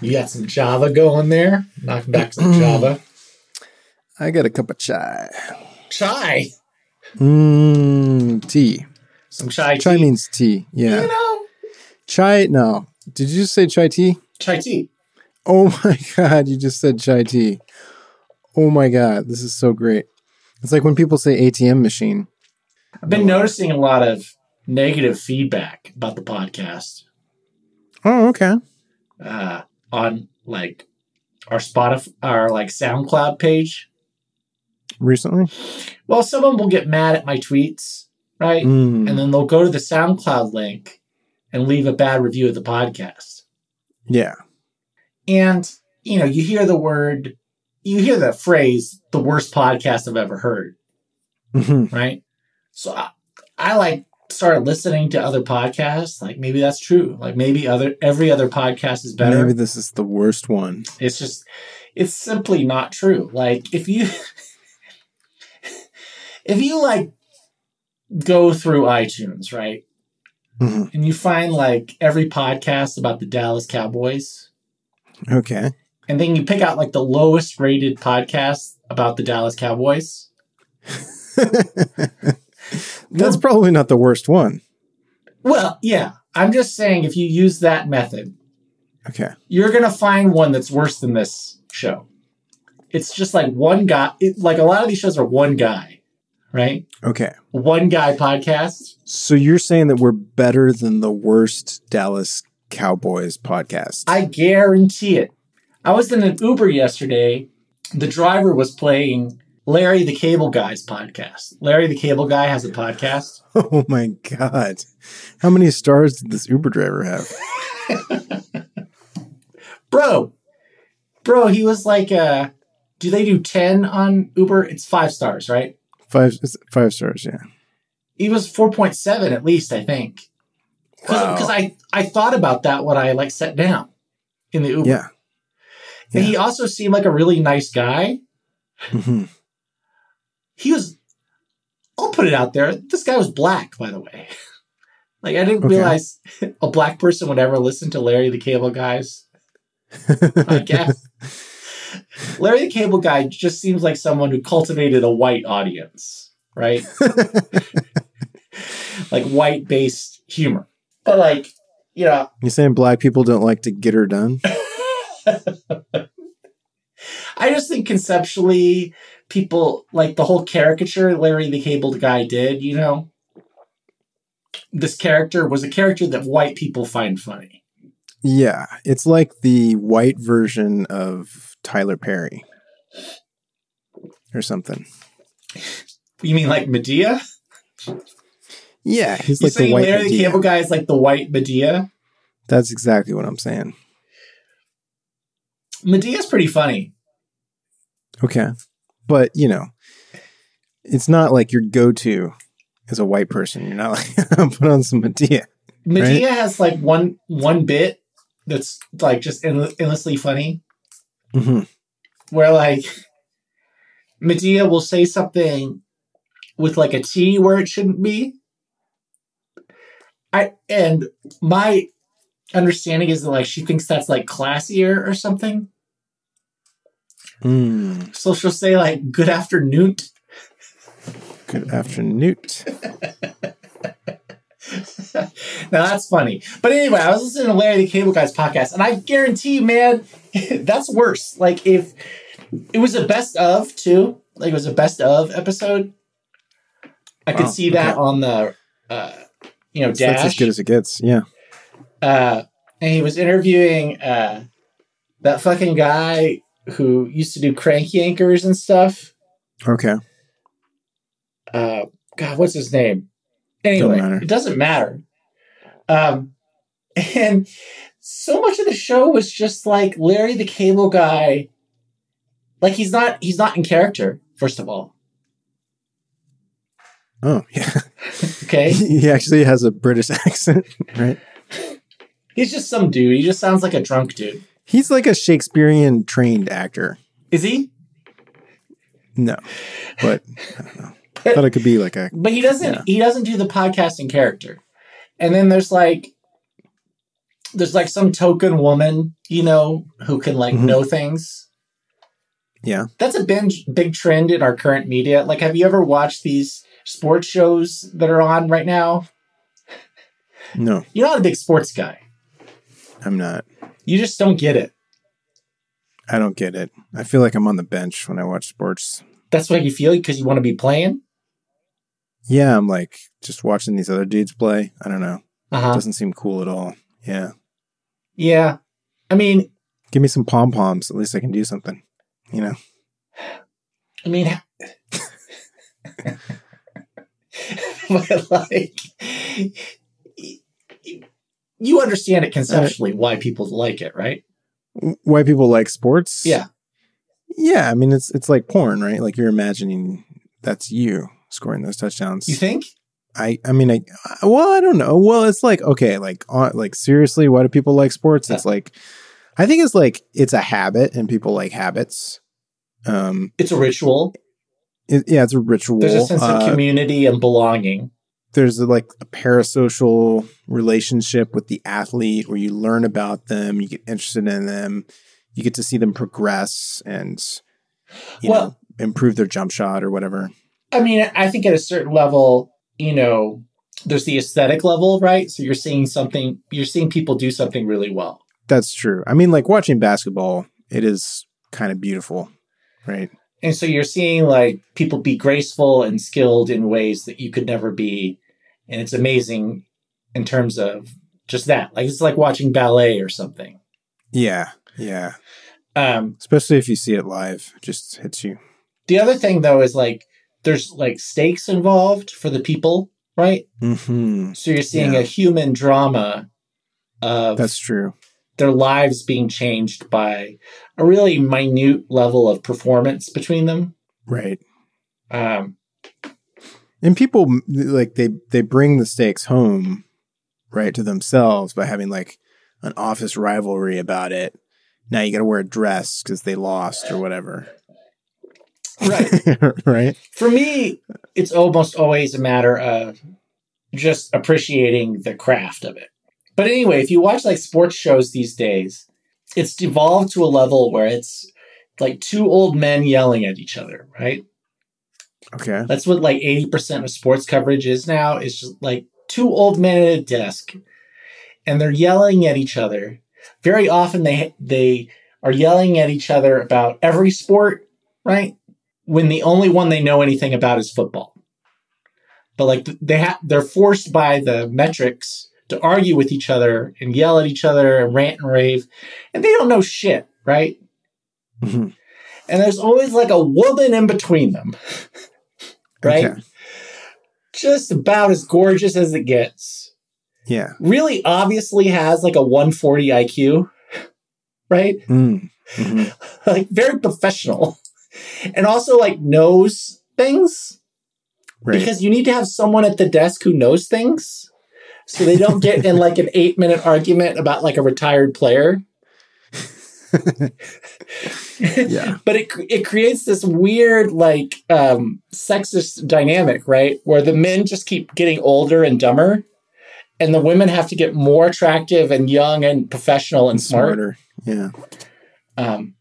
You got some Java going there. Knocking back some Java. I got a cup of chai. Chai. Mmm, tea. Some chai Chai tea. means tea. Yeah. You know, Chai, no. Did you just say chai tea? chai tea. Oh my God, you just said chai tea. Oh my God, this is so great. It's like when people say ATM machine. I've been noticing a lot of negative feedback about the podcast Oh, okay. uh, on like our Spotify, our like SoundCloud page. Recently? Well, someone will get mad at my tweets, right? Mm, And then they'll go to the SoundCloud link and leave a bad review of the podcast. yeah. And, you know, you hear the word, you hear the phrase, the worst podcast I've ever heard, Mhm. right? So I, I like started listening to other podcasts. Like maybe that's true. Like maybe other, every other podcast is better. Maybe this is the worst one. It's just, it's simply not true. Like if you, if you like go through iTunes, right? Mhm. And you find like every podcast about the Dallas Cowboys, Okay. and then you pick out like the lowest rated podcast about the Dallas Cowboys. That's probably not the worst one. Well, yeah. I'm just saying if you use that method, Okay. you're going to find one that's worse than this show. It's just like one guy, it, like a lot of these shows are one guy, right? Okay. One guy podcast. So you're saying that we're better than the worst Dallas Cowboys podcast? I guarantee it. I was in an Uber yesterday. The driver was playing Larry the Cable Guy's podcast. Larry the Cable Guy has a podcast. oh my God. How many stars did this Uber driver have? Bro, bro, he was like, uh, do they do 10 on Uber? It's five stars, right? Five it's five stars, yeah. He was 4.7 at least, I think. Because Wow. I, I thought about that when I like sat down in the Uber. Yeah. And he also seemed like a really nice guy. hmm He was, I'll put it out there. This guy was black, by the way. like, I didn't Okay. realize a black person would ever listen to Larry the Cable Guy's podcast. Larry the Cable Guy just seems like someone who cultivated a white audience, right? like white based humor. But like, you know, You're saying black people don't like to get her done? I just think conceptually, people like the whole caricature Larry the Cable Guy did, you know, this character was a character that white people find funny. Yeah. It's like the white version of Tyler Perry. Or something. You mean like Madea? Yeah, he's You like the white. Larry the. Cable Guy is like the white Madea? That's exactly what I'm saying. Madea's pretty funny. Okay. But, you know, it's not like your go to as a white person. You're not like, put on some Madea. Madea has like one one bit that's like just end- endlessly funny, hmm where like Madea will say something with like a T where it shouldn't be. I and my understanding is that like she thinks that's like classier or something. Mm. So she'll say like "Good afternoon." Good afternoon. now that's funny. But anyway, I was listening to Larry the Cable Guy's podcast, and I guarantee you, man, that's worse. Like if it was a best of too, like it was a best of episode. I could Wow, see that okay. on the, uh, you know, So that's as good as it gets. Yeah. uh, and he was interviewing uh, that fucking guy who used to do crank yankers and stuff. Okay. uh god what's his name anyway it doesn't matter um and so much of the show was just like larry the cable guy like he's not he's not in character first of all Oh, yeah. okay he actually has a British accent, right? he's just some dude he just sounds like a drunk dude He's like a Shakespearean trained actor. is he No, but I don't know. I thought it could be like a. but he doesn't Yeah. he doesn't do the podcasting character and then there's like there's like some token woman, you know, who can like Mhm. know things. Yeah. That's a binge, big trend in our current media. Like, have you ever watched these sports shows that are on right now? No, You're not a big sports guy. I'm not. You just don't get it. I don't get it. I feel like I'm on the bench when I watch sports. That's what you feel because you want to be playing. Yeah, I'm like just watching these other dudes play. I don't know. Uh huh. Doesn't seem cool at all. Yeah. Yeah. I mean, Give me some pom poms. At least I can do something. You know? I mean, but like, you understand it conceptually why people like it, right? Why people like sports? Yeah. Yeah. I mean, it's it's like porn, right? Like you're imagining that's you scoring those touchdowns. You think? I I mean, I well, I don't know. Well, it's like okay, like on, like seriously, why do people like sports? It's like I think it's like it's a habit, and people like habits. Um, It's a ritual. it, yeah, it's a ritual. There's a sense of Uh, community and belonging. There's a, like a parasocial relationship with the athlete where you learn about them, you get interested in them, you get to see them progress and you Well- know improve their jump shot or whatever. I mean, I think at a certain level, you know, there's the aesthetic level, right? So you're seeing something, you're seeing people do something really well. That's true. I mean, like watching basketball, it is kind of beautiful, right? And so you're seeing like people be graceful and skilled in ways that you could never be. And it's amazing in terms of just that. Like it's like watching ballet or something. Yeah, yeah. Um, Especially if you see it live, it just hits you. the other thing though is like there's like stakes involved for the people, right? hmm So you're seeing Yeah. a human drama of That's true. Their lives being changed by a really minute level of performance between them. Right. Um, And people like they they bring the stakes home, right, to themselves by having like an office rivalry about it. Now you got to wear a dress because they lost or whatever. right. right. For me, it's almost always a matter of just appreciating the craft of it. But anyway, if you watch like sports shows these days, it's devolved to a level where it's like two old men yelling at each other, right? Okay. That's what like 80% of sports coverage is now. It's just like two old men at a desk and they're yelling at each other. Very often they they are yelling at each other about every sport, right? When the only one they know anything about is football. But like they have they're forced by the metrics to argue with each other and yell at each other and rant and rave and they don't know shit, right? Mhm. And there's always like a woman in between them. right? Okay. Just about as gorgeous as it gets. Yeah. Really obviously has like a 140 IQ, right? Mm. Mhm. Like very professional. And also like knows things Right. because you need to have someone at the desk who knows things so they don't get in like an 8 minute argument about like a retired player. yeah. but it it creates this weird like um sexist dynamic right where the men just keep getting older and dumber and the women have to get more attractive and young and professional and smart Smarter. Yeah. um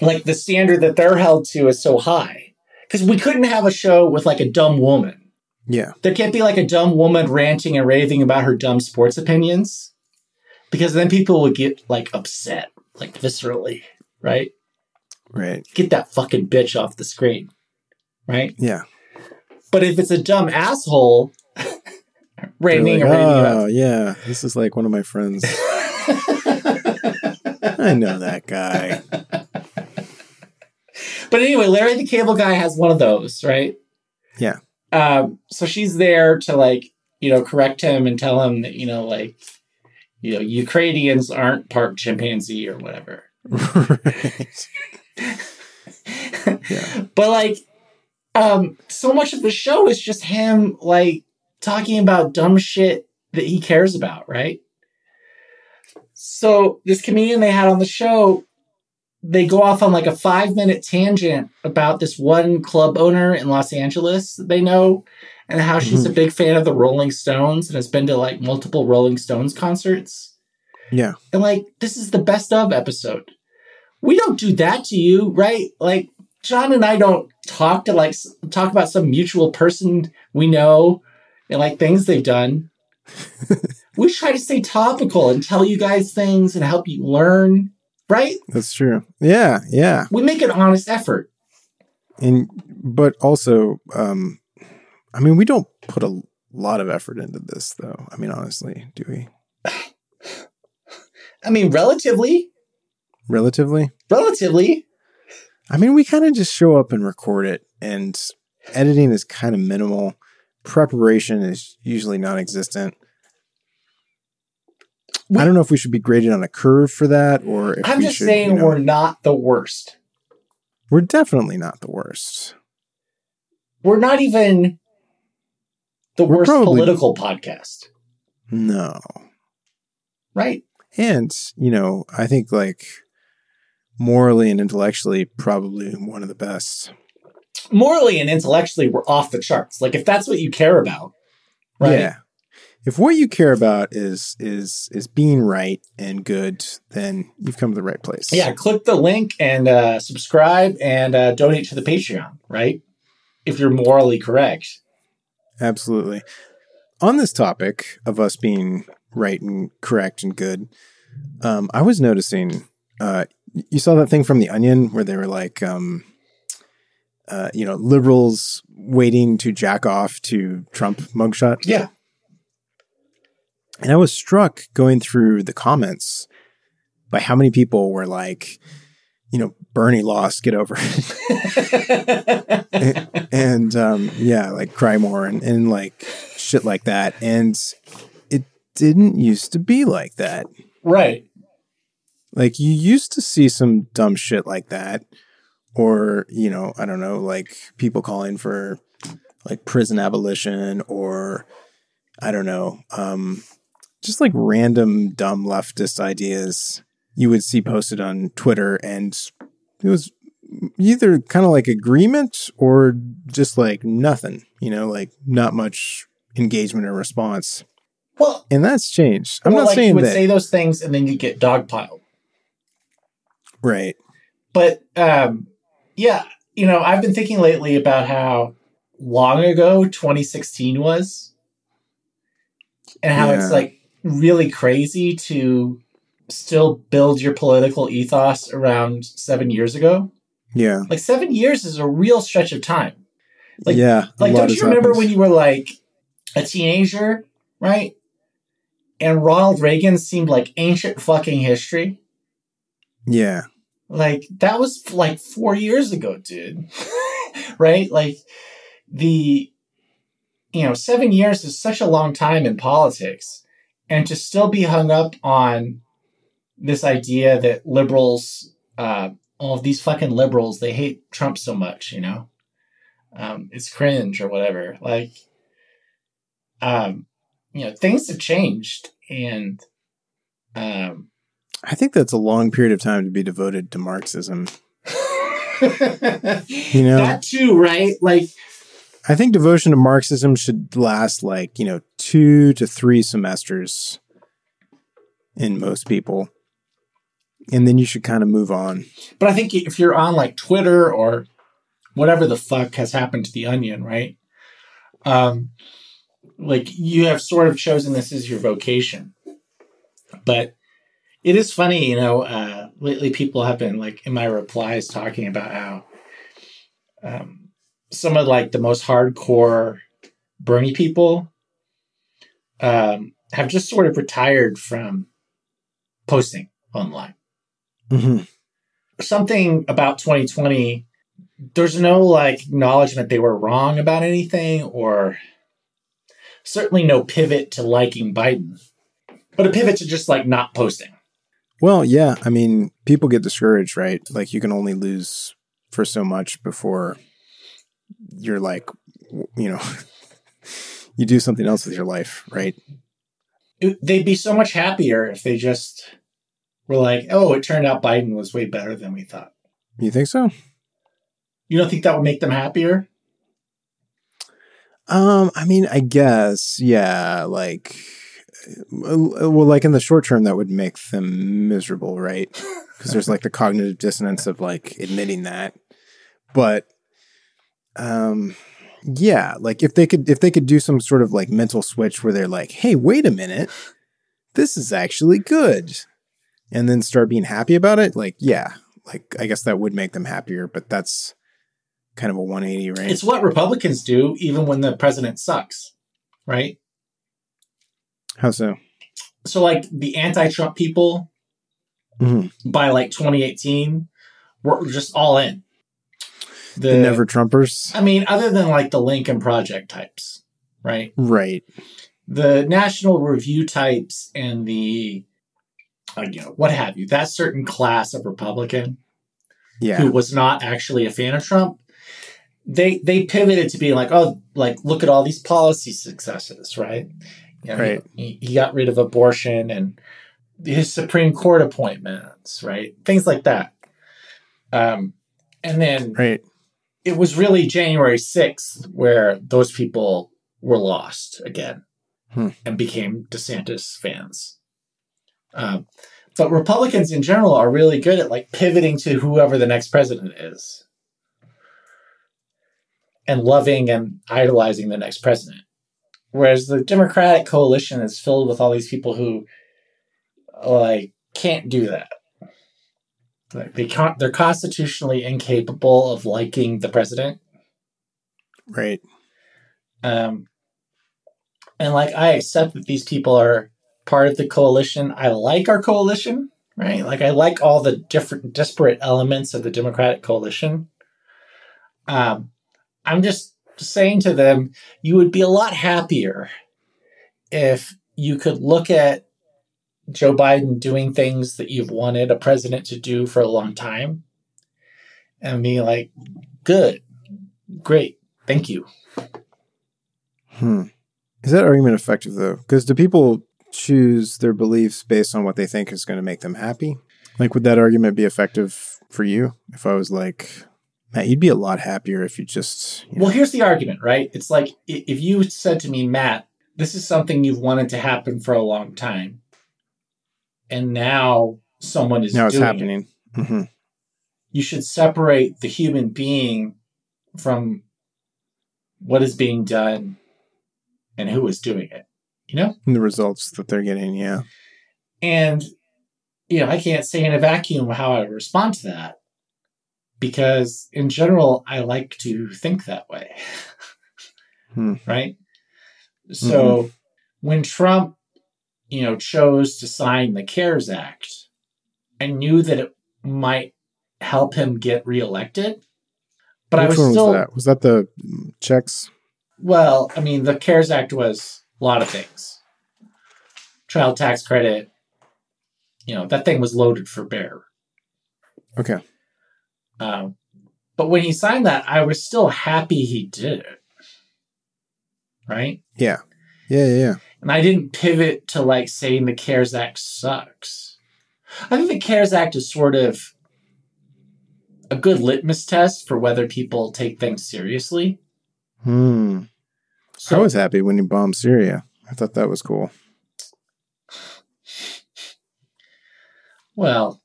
like the standard that they're held to is so high because we couldn't have a show with like a dumb woman Yeah. there can't be like a dumb woman ranting and raving about her dumb sports opinions because then people would get like upset like viscerally right Right. get that fucking bitch off the screen. Right? Yeah. But if it's a dumb asshole ranting like, and raving oh, yeah. This is like one of my friends. I know that guy. but anyway, Larry the Cable Guy has one of those, right? Yeah. Um, so she's there to like, you know, correct him and tell him that, you know, like, you know, Ukrainians aren't part chimpanzee or whatever. right. Yeah. But like, um, so much of the show is just him like talking about dumb shit that he cares about, right? So this comedian they had on the show, they go off on like a five minute tangent about this one club owner in Los Angeles they know and how she's a mm-hmm. big fan of the Rolling Stones and has been to like multiple Rolling Stones concerts. Yeah. And like, this is the best of episode. We don't do that to you, right? Like, John and I don't talk to like talk about some mutual person we know and like things they've done. we try to stay topical and tell you guys things and help you learn, right? That's true. Yeah, yeah. We make an honest effort. And but also, um, I mean, we don't put a lot of effort into this, though. I mean, honestly, do we? I mean, relatively, Relatively. relatively. I mean, we kind of just show up and record it, and editing is kind of minimal. Preparation is usually non-existent. We- I don't know if we should be graded on a curve for that, or if I'm we just should, saying you know- we're not the worst. we're definitely not the worst. We're not even the We're worst probably- political podcast, No, right? and you know, I think like morally and intellectually, probably one of the best. Morally and intellectually, we're off the charts. Like, if that's what you care about, right? Yeah. If what you care about is is is being right and good, then you've come to the right place. Yeah, click the link and uh, subscribe and uh, donate to the Patreon, right? If you're morally correct. Absolutely. On this topic of us being right and correct and good, um, I was noticing. Uh, you saw that thing from the Onion where they were like, um, uh, you know, liberals waiting to jack off to Trump mugshot. Yeah. And I was struck going through the comments by how many people were like, you know, Bernie lost, get over it. and um, yeah, like cry more and, and like shit like that. And it didn't used to be like that. right. Like you used to see some dumb shit like that. Or, you know, I don't know, like people calling for like prison abolition or I don't know, um, just like random dumb leftist ideas you would see posted on Twitter and it was either kind of like agreement or just like nothing, you know, like not much engagement or response. Well, And that's changed. I'm well, not like you saying would that say those things and then you get dogpiled. right. But um, yeah, you know, I've been thinking lately about how long ago 2016 was and how it's like really crazy to still build your political ethos around seven years ago. Yeah. Like seven years is a real stretch of time. Like- yeah. Like, don't you remember happened. when you were like a teenager, right? And Ronald Reagan seemed like ancient fucking history. Yeah. Like that was like four years ago, dude. right? Like the, you know, seven years is such a long time in politics. And to still be hung up on this idea that liberals, uh, all of these fucking liberals, they hate Trump so much, you know? Um, it's cringe or whatever. Like, um, you know, things have changed and, um, I think that's a long period of time to be devoted to Marxism. you know- that too, right? Like, I think devotion to Marxism should last like, you know, two to three semesters in most people. And then you should kind of move on. but I think if you're on like Twitter or whatever the fuck has happened to the Onion, right? Um, like you have sort of chosen this as your vocation, but it is funny, you know. Uh, lately, people have been like in my replies talking about how um, some of like the most hardcore Bernie people um, have just sort of retired from posting online Mm-hmm. something about 2020 there's no like acknowledgement they were wrong about anything or certainly no pivot to liking biden but a pivot to just like not posting Well, yeah. I mean, people get discouraged, right? Like you can only lose for so much before you're like, you know, you do something else with your life, right? They'd be so much happier if they just were like oh it turned out biden was way better than we thought You think so? you don't think that would make them happier Um, I mean, I guess, yeah, like well, like in the short term, that would make them miserable, right? Because there's like the cognitive dissonance of like admitting that. But, um, yeah, like if they could, if they could do some sort of like mental switch where they're like, "Hey, wait a minute, this is actually good," and then start being happy about it, like, yeah, like I guess that would make them happier. But that's kind of a 180, right? It's what Republicans do, even when the president sucks, right? How so? So, like the anti-Trump people Mm-hmm. by like 2018 were just all in. The, the never Trumpers. I mean, other than like the Lincoln Project types, right? Right. The National Review types and the, uh, you know, what have you, that certain class of Republican yeah. who was not actually a fan of Trump, they they pivoted to being like, oh, like look at all these policy successes, right? You know, right. He, he got rid of abortion and his Supreme Court appointments, right? Things like that. Um, and then right. It was really January 6th where those people were lost again Hmm. and became DeSantis fans. Um, but Republicans in general are really good at like pivoting to whoever the next president is and loving and idolizing the next president. Whereas the Democratic coalition is filled with all these people who like can't do that. Like they can't they're constitutionally incapable of liking the president. Right. Um and like I accept that these people are part of the coalition. I like our coalition, right? Like I like all the different disparate elements of the Democratic coalition. Um I'm just saying to them, you would be a lot happier if you could look at Joe Biden doing things that you've wanted a president to do for a long time and be like, good, great, thank you. Hmm. Is that argument effective though? Because do people choose their beliefs based on what they think is going to make them happy? Like, would that argument be effective for you if I was like, Matt, you'd be a lot happier if you just. You Well, here's the argument, right? It's like if you said to me, Matt, this is something you've wanted to happen for a long time, and now someone is now it's doing it. happening. hmm you should separate the human being from what is being done and who is doing it you know And the results that they're getting, yeah. and you know i can't say in a vacuum how i respond to that because in general i like to think that way Hmm. right so when trump you know chose to sign the cares act i knew that it might help him get reelected but i was one still was that? Was that the checks? Well, I mean, the CARES Act was a lot of things. Child tax credit, you know, that thing was loaded for bear. Okay. Um, but when he signed that, I was still happy he did it. Right? Yeah. Yeah, yeah, yeah. And I didn't pivot to like saying the CARES Act sucks. I think the CARES Act is sort of a good litmus test for whether people take things seriously. Hmm. So I was happy when he bombed Syria. I thought that was cool. well,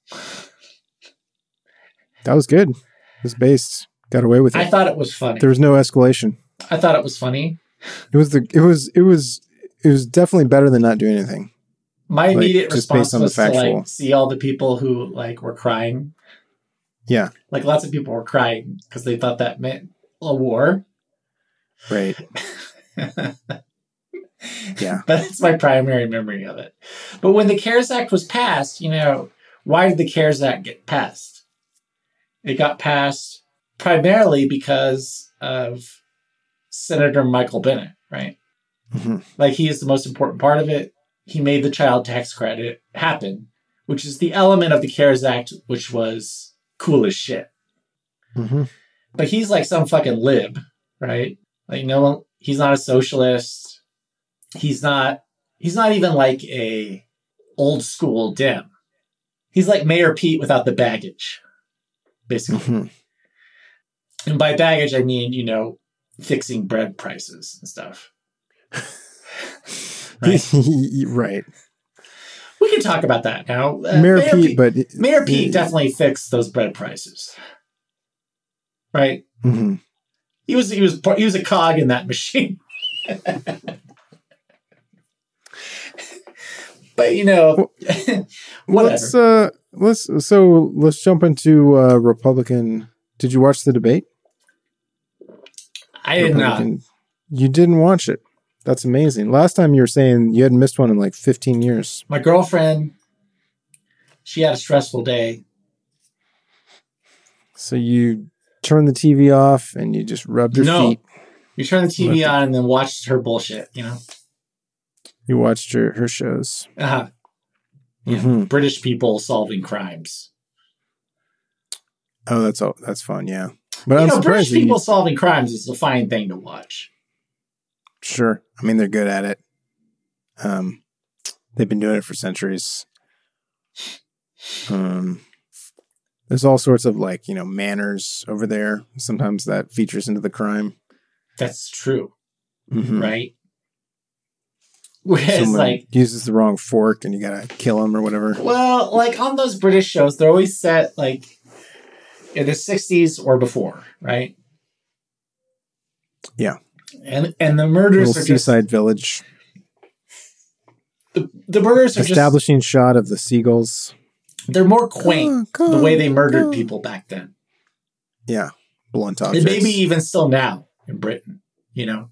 That was good. It was based. Got away with it. I thought it was funny. there was no escalation. I thought it was funny. It was the. It was. It was. It was definitely better than not doing anything. My Like, immediate response based on the was to like see all the people who like were crying. Yeah. Like lots of people were crying because they thought that meant a war. Right. Yeah. But that's my primary memory of it. But when the CARES Act was passed, you know, why did the CARES Act get passed? It got passed primarily because of Senator Michael Bennet, right? Hmm Like he is the most important part of it. He made the child tax credit happen, which is the element of the CARES Act, which was cool as shit. hmm But he's like some fucking lib, right? Like no one he's not a socialist. He's not he's not even like a old school Dem. He's like Mayor Pete without the baggage. Basically. hmm And by baggage I mean, you know, fixing bread prices and stuff. Right. right. we can talk about that now. Uh, Mayor Pete, but Mayor Pete definitely fixed those bread prices. Right. Mhm. He was he was he was a cog in that machine. but you know, whatever. let's uh let's so let's jump into uh Republican. Did you watch the debate? I did not. You didn't watch it. That's amazing. Last time you were saying you hadn't missed one in like 15 years. My girlfriend, she had a stressful day. So you turned the TV off and you just rubbed your No. feet. You turn the TV on and then watched her bullshit. You know, You watched her her shows. uh, Yeah. Mhm. British people solving crimes. Oh, that's all. That's fun. Yeah, but you I'm know, British that you- people solving crimes is a fine thing to watch. Sure. I mean, they're good at it. Um, they've been doing it for centuries. Um, there's all sorts of like you know manners over there. Sometimes that features into the crime. That's true, Mhm. right? Whereas, Someone like, uses the wrong fork and you gotta kill him or whatever. well, like on those British shows, they're always set like in the '60s or before, right? Yeah. And and the murders Little are just seaside village. the, the murders are just Establishing shot of the seagulls. they're more quaint Come the way they murdered on. people back then. Yeah, blunt And objects. maybe even still now in Britain, you know.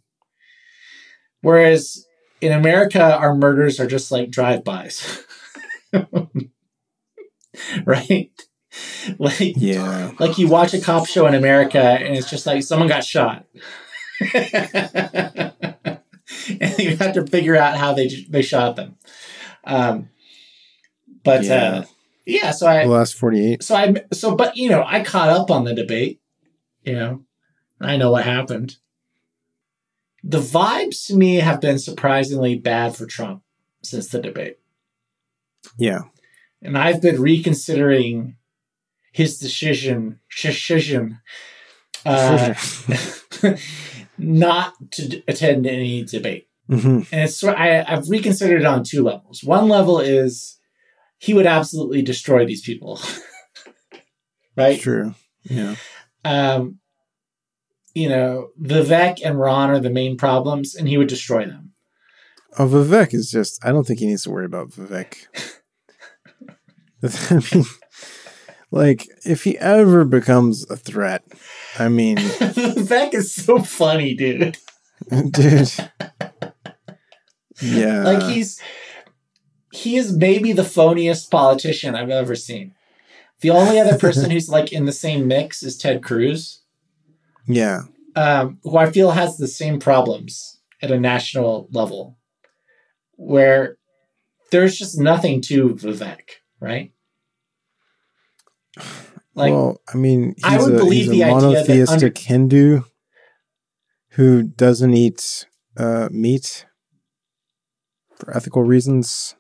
Whereas in America, our murders are just like drive-bys, right? Like, Yeah. like you watch a cop show in America, and it's just like someone got shot, and you have to figure out how they they shot them. Um, but Yeah. uh, yeah, so I The last 48. so I so but you know I caught up on the debate, you know, I know what happened. The vibes to me have been surprisingly bad for Trump since the debate, Yeah. and I've been reconsidering his decision decision uh, not to attend any debate. hmm And it's sort- I, I've reconsidered it on two levels. One level is he would absolutely destroy these people, right? True. Yeah. um, you know, Vivek and Ron are the main problems, and he would destroy them. Oh, Vivek is just, I don't think he needs to worry about Vivek. I mean, like, if he ever becomes a threat, I mean, Vivek is so funny, dude. dude. Yeah. like he's he is maybe the phoniest politician I've ever seen. The only other person who's like in the same mix is Ted Cruz, yeah. um, who I feel has the same problems at a national level, where there's just nothing to Vivek, right? Like well, I mean, he's I would a, believe he's the a monotheistic Hindu who doesn't eat uh, meat for ethical reasons.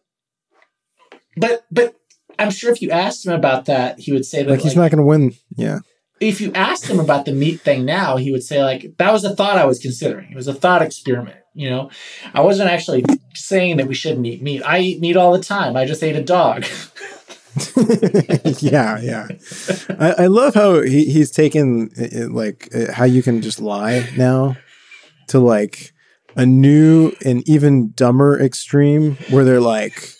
But but I'm sure if you asked him about that, he would say that Like, he's not going to win. Yeah. if you asked him about the meat thing now, he would say like that was a thought I was considering. It was a thought experiment. You know, I wasn't actually saying that we shouldn't eat meat. I eat meat all the time. I just ate a dog. yeah, yeah. I, I love how he, he's taken uh, like uh, how you can just lie now to like a new and even dumber extreme where they're like,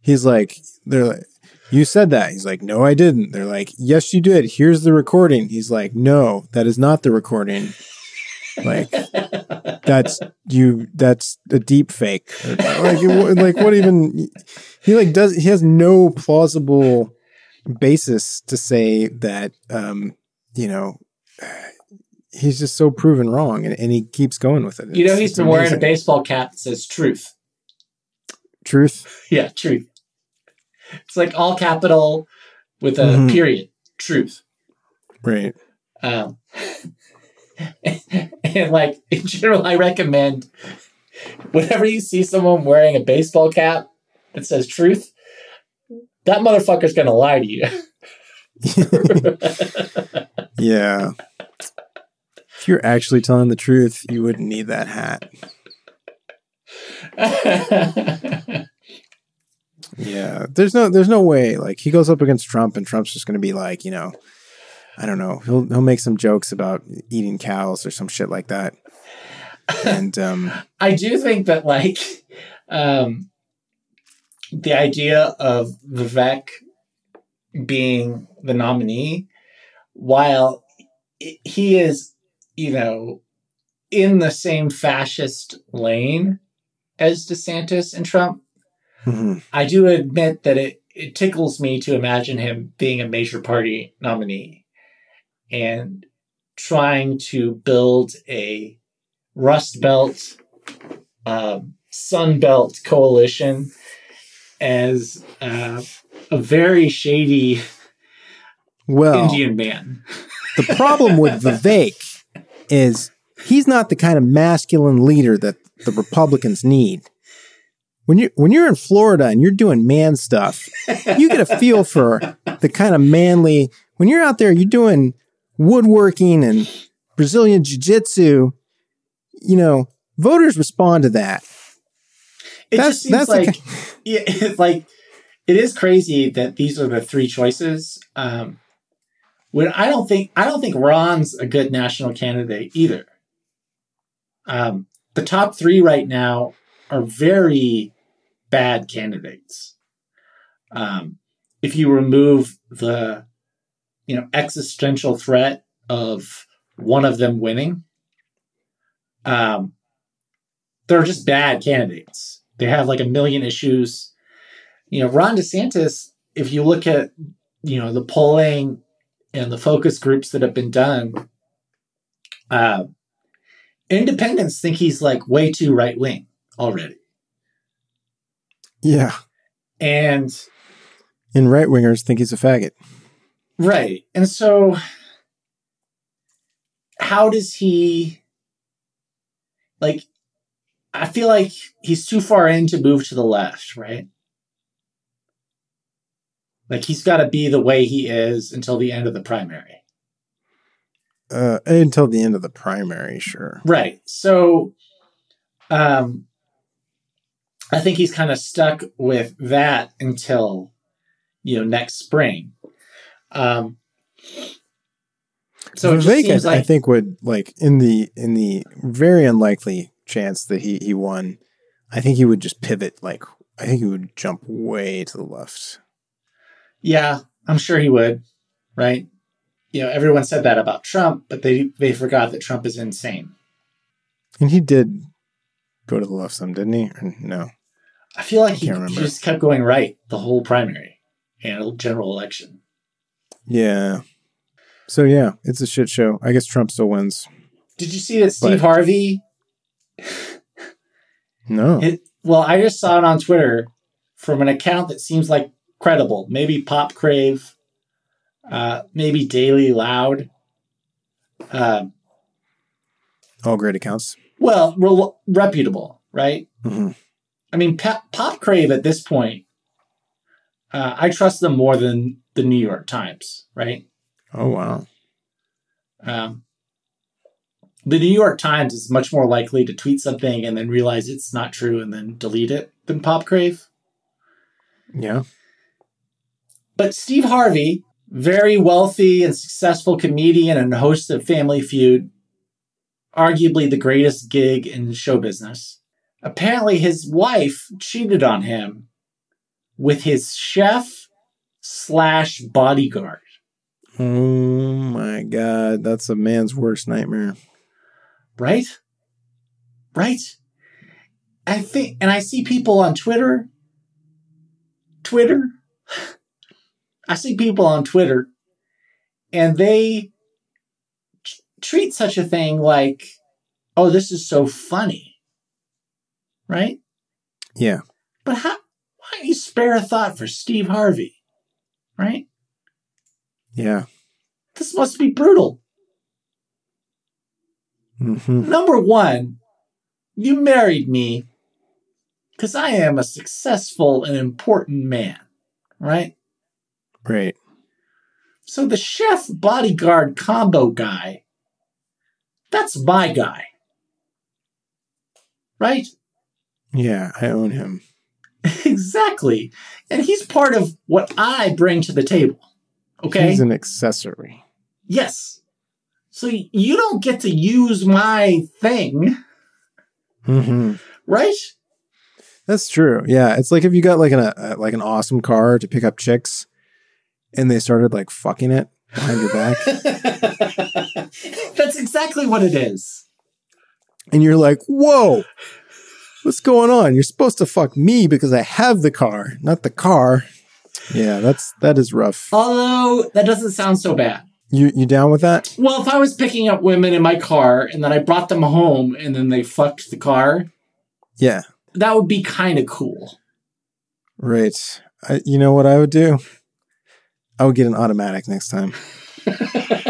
he's like, they're like, you said that. He's like, no, I didn't. They're like, yes, you did. Here's the recording. He's like, no, that is not the recording. Like, that's you. That's a deep fake. Like, like what even? He like does. He has no plausible basis to say that. Um, you know, he's just so proven wrong, and, and he keeps going with it. you know, It's- he's it's been wearing a baseball cap that says "truth." truth. Yeah, truth. It's like all capital with a Mhm. period. Truth. Right. Um, and like in general, I recommend whenever you see someone wearing a baseball cap that says truth, that motherfucker's gonna lie to you. Yeah. If you're actually telling the truth, you wouldn't need that hat. Yeah, there's no there's no way. Like he goes up against Trump, and Trump's just going to be like, you know, I don't know. He'll he'll make some jokes about eating cows or some shit like that. And um, I do think that like um, the idea of Vivek being the nominee, while he is, you know, in the same fascist lane as DeSantis and Trump, mhm. I do admit that it, it tickles me to imagine him being a major party nominee and trying to build a Rust Belt, um, Sun Belt coalition as uh, a very shady well, Indian man. the problem with Vivek is he's not the kind of masculine leader that the Republicans need. When you when you're in Florida and you're doing man stuff, you get a feel for the kind of manly. When you're out there, you're doing woodworking and Brazilian jiu-jitsu. You know, voters respond to that. It That's- just seems like yeah, it's like it is crazy that these are the three choices. Um, when I don't think I don't think Ron's a good national candidate either. Um, the top three right now are very bad candidates. Um, if you remove the you know existential threat of one of them winning, um, they're just bad candidates. They have like a million issues. You know, Ron DeSantis, if you look at, you know, the polling and the focus groups that have been done, uh, independents think he's like way too right wing already. Yeah, And and right wingers think he's a faggot. Right. And so how does he like I feel like he's too far in to move to the left, right? Like he's got to be the way he is until the end of the primary. Uh, until the end of the primary, sure. Right. So um I think he's kind of stuck with that until you know next spring. Um so Vivek, seems I, I think would like in the in the very unlikely chance that he he won, I think he would just pivot. Like I think he would jump way to the left. Yeah, I'm sure he would, right? You know, everyone said that about Trump, but they they forgot that Trump is insane. And he did go to the left some, didn't he? Or no. I feel like he, he remember. just kept going right the whole primary and general election. Yeah. So yeah, it's a shit show. I guess Trump still wins. Did you see that Steve But- Harvey? No. It, well, I just saw it on Twitter from an account that seems like credible. Maybe Pop Crave, uh, maybe Daily Loud. Uh, All great accounts. well, rel- reputable, right? hmm I mean, Pop, Pop Crave at this point, uh, I trust them more than the New York Times, right? Oh wow. Um, the New York Times is much more likely to tweet something and then realize it's not true and then delete it than Pop Crave. Yeah. But Steve Harvey, very wealthy and successful comedian and host of Family Feud, arguably the greatest gig in show business. Apparently, his wife cheated on him with his chef slash bodyguard. Oh my god, that's a man's worst nightmare. Right? Right? I think, and I see people on Twitter. Twitter? I see people on Twitter and they t- treat such a thing like, oh, this is so funny. Right? Yeah. But how, why don't you spare a thought for Steve Harvey? Right? Yeah. This must be brutal. Hmm Number one, you married me because I am a successful and important man, right? Right. So the chef bodyguard combo guy, that's my guy, right? Yeah, I own him. exactly. And he's part of what I bring to the table. Okay. He's an accessory. yes. So you don't get to use my thing, hmm right? That's true. Yeah, it's like if you got like an a, like an awesome car to pick up chicks, and they started like fucking it behind your back, That's exactly what it is. and you're like, "Whoa, what's going on? You're supposed to fuck me because I have the car, not the car." Yeah, that's that is rough. Although that doesn't sound so bad. You you down with that? Well, if I was picking up women in my car and then I brought them home and then they fucked the car, Yeah, that would be kind of cool. right. I, you know what I would do? I would get an automatic next time.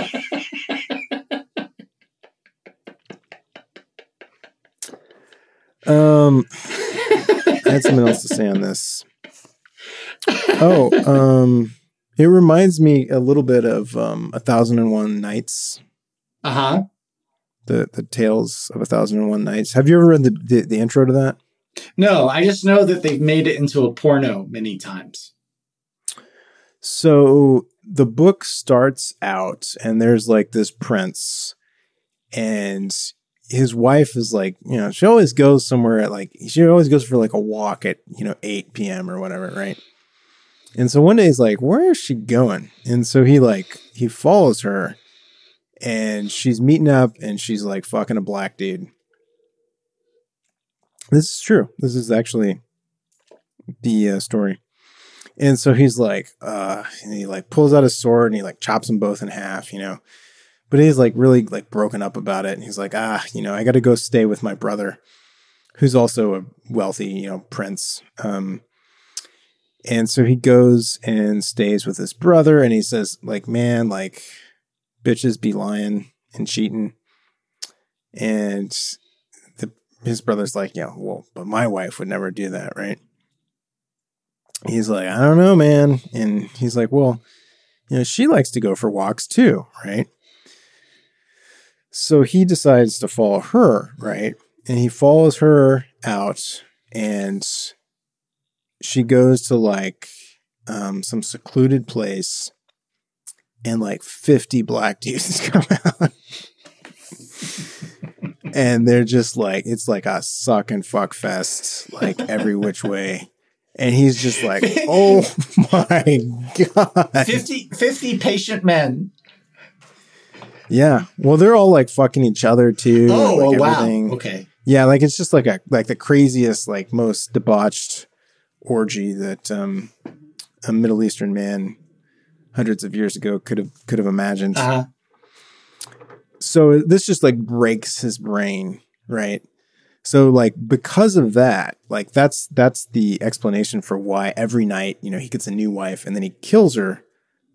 Um, I had something else to say on this. Oh, um, it reminds me a little bit of um, A Thousand and One Nights, Uh huh. the the tales of A Thousand and One Nights. Have you ever read the, the the intro to that? No, I just know that they've made it into a porno many times. So the book starts out, and there's like this prince, and his wife is like, you know, she always goes somewhere at like, she always goes for like a walk at, you know, 8 p.m. or whatever, right? And so one day he's like, where is she going? And so he like, he follows her, and she's meeting up, and she's like fucking a black dude. This is true. This is actually the uh, story. And so he's like, uh, and he like pulls out his sword and he like chops them both in half, you know. But he's like really like broken up about it. And he's like, ah, you know, I got to go stay with my brother, who's also a wealthy, you know, prince. Um, and so he goes and stays with his brother and he says, like, man, like, bitches be lying and cheating. And the, his brother's like, yeah, well, but my wife would never do that, right? he's like, I don't know, man. And he's like, well, you know, she likes to go for walks too, right? So he decides to follow her, right? And he follows her out and she goes to like um, some secluded place and like 50 black dudes come out. and they're just like, it's like a suck and fuck fest, like every which way and he's just like, "Oh my god!" 50, 50 patient men. Yeah, well, they're all like fucking each other too. Oh, like oh, wow. Okay. Yeah, like it's just like a like the craziest, like most debauched orgy that um, a Middle Eastern man hundreds of years ago could have could have imagined. Uh-huh. so this just like breaks his brain, right? So like because of that, like that's that's the explanation for why every night, you know, he gets a new wife and then he kills her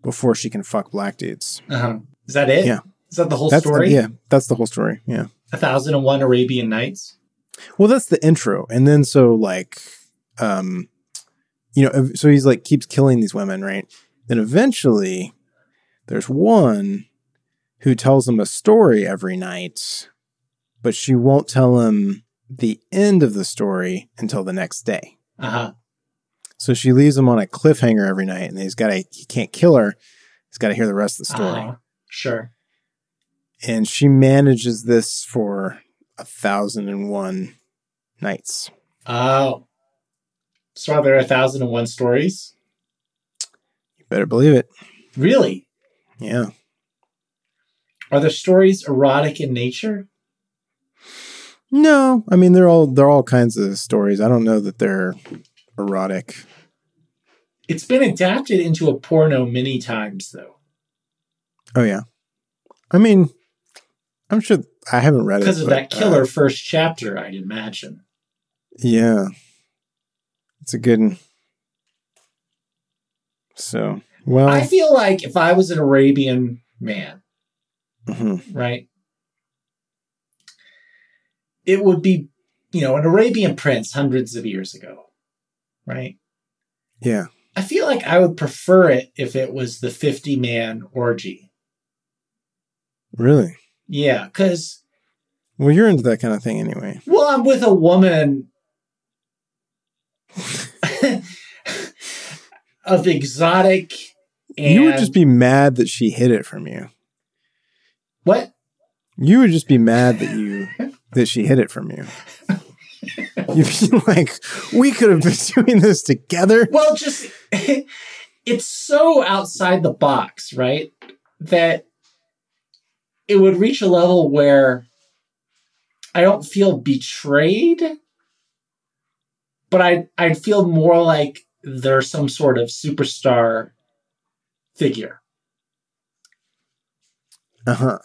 before she can fuck black dudes. Uh-huh. Is that it? Yeah. Is that the whole That's story? The, yeah, that's the whole story. Yeah. A thousand and one Arabian Nights. Well, that's the intro, and then so like, um, you know, so he's like keeps killing these women, right? Then eventually, there's one who tells him a story every night, but she won't tell him the end of the story until the next day. Uh-huh. So she leaves him on a cliffhanger every night, and he's got to he can't kill her. He's got to hear the rest of the story. Uh-huh. Sure. And she manages this for a thousand and one nights. Oh. So there are there a thousand and one stories? You better believe it. Really? Yeah. Are there stories erotic in nature? No, I mean they're all they're all kinds of stories. I don't know that they're erotic. It's been adapted into a porno many times, though. Oh yeah. I mean, I'm sure I haven't read it Because of but, that killer uh, first chapter, I'd imagine. yeah, it's a good. one. So well, I feel like if I was an Arabian man, mhm. right? It would be, you know, an Arabian prince hundreds of years ago, right? yeah, I feel like I would prefer it if it was the 50 man orgy. really. Yeah, because, Well, you're into that kind of thing anyway. well, I'm with a woman of exotic. And you would just be mad that she hid it from you. what? You would just be mad that you that she hid it from you. You'd be like, we could have been doing this together. Well, just it's so outside the box, right? That it would reach a level where I don't feel betrayed, but I I'd feel more like they're some sort of superstar figure. Uh huh.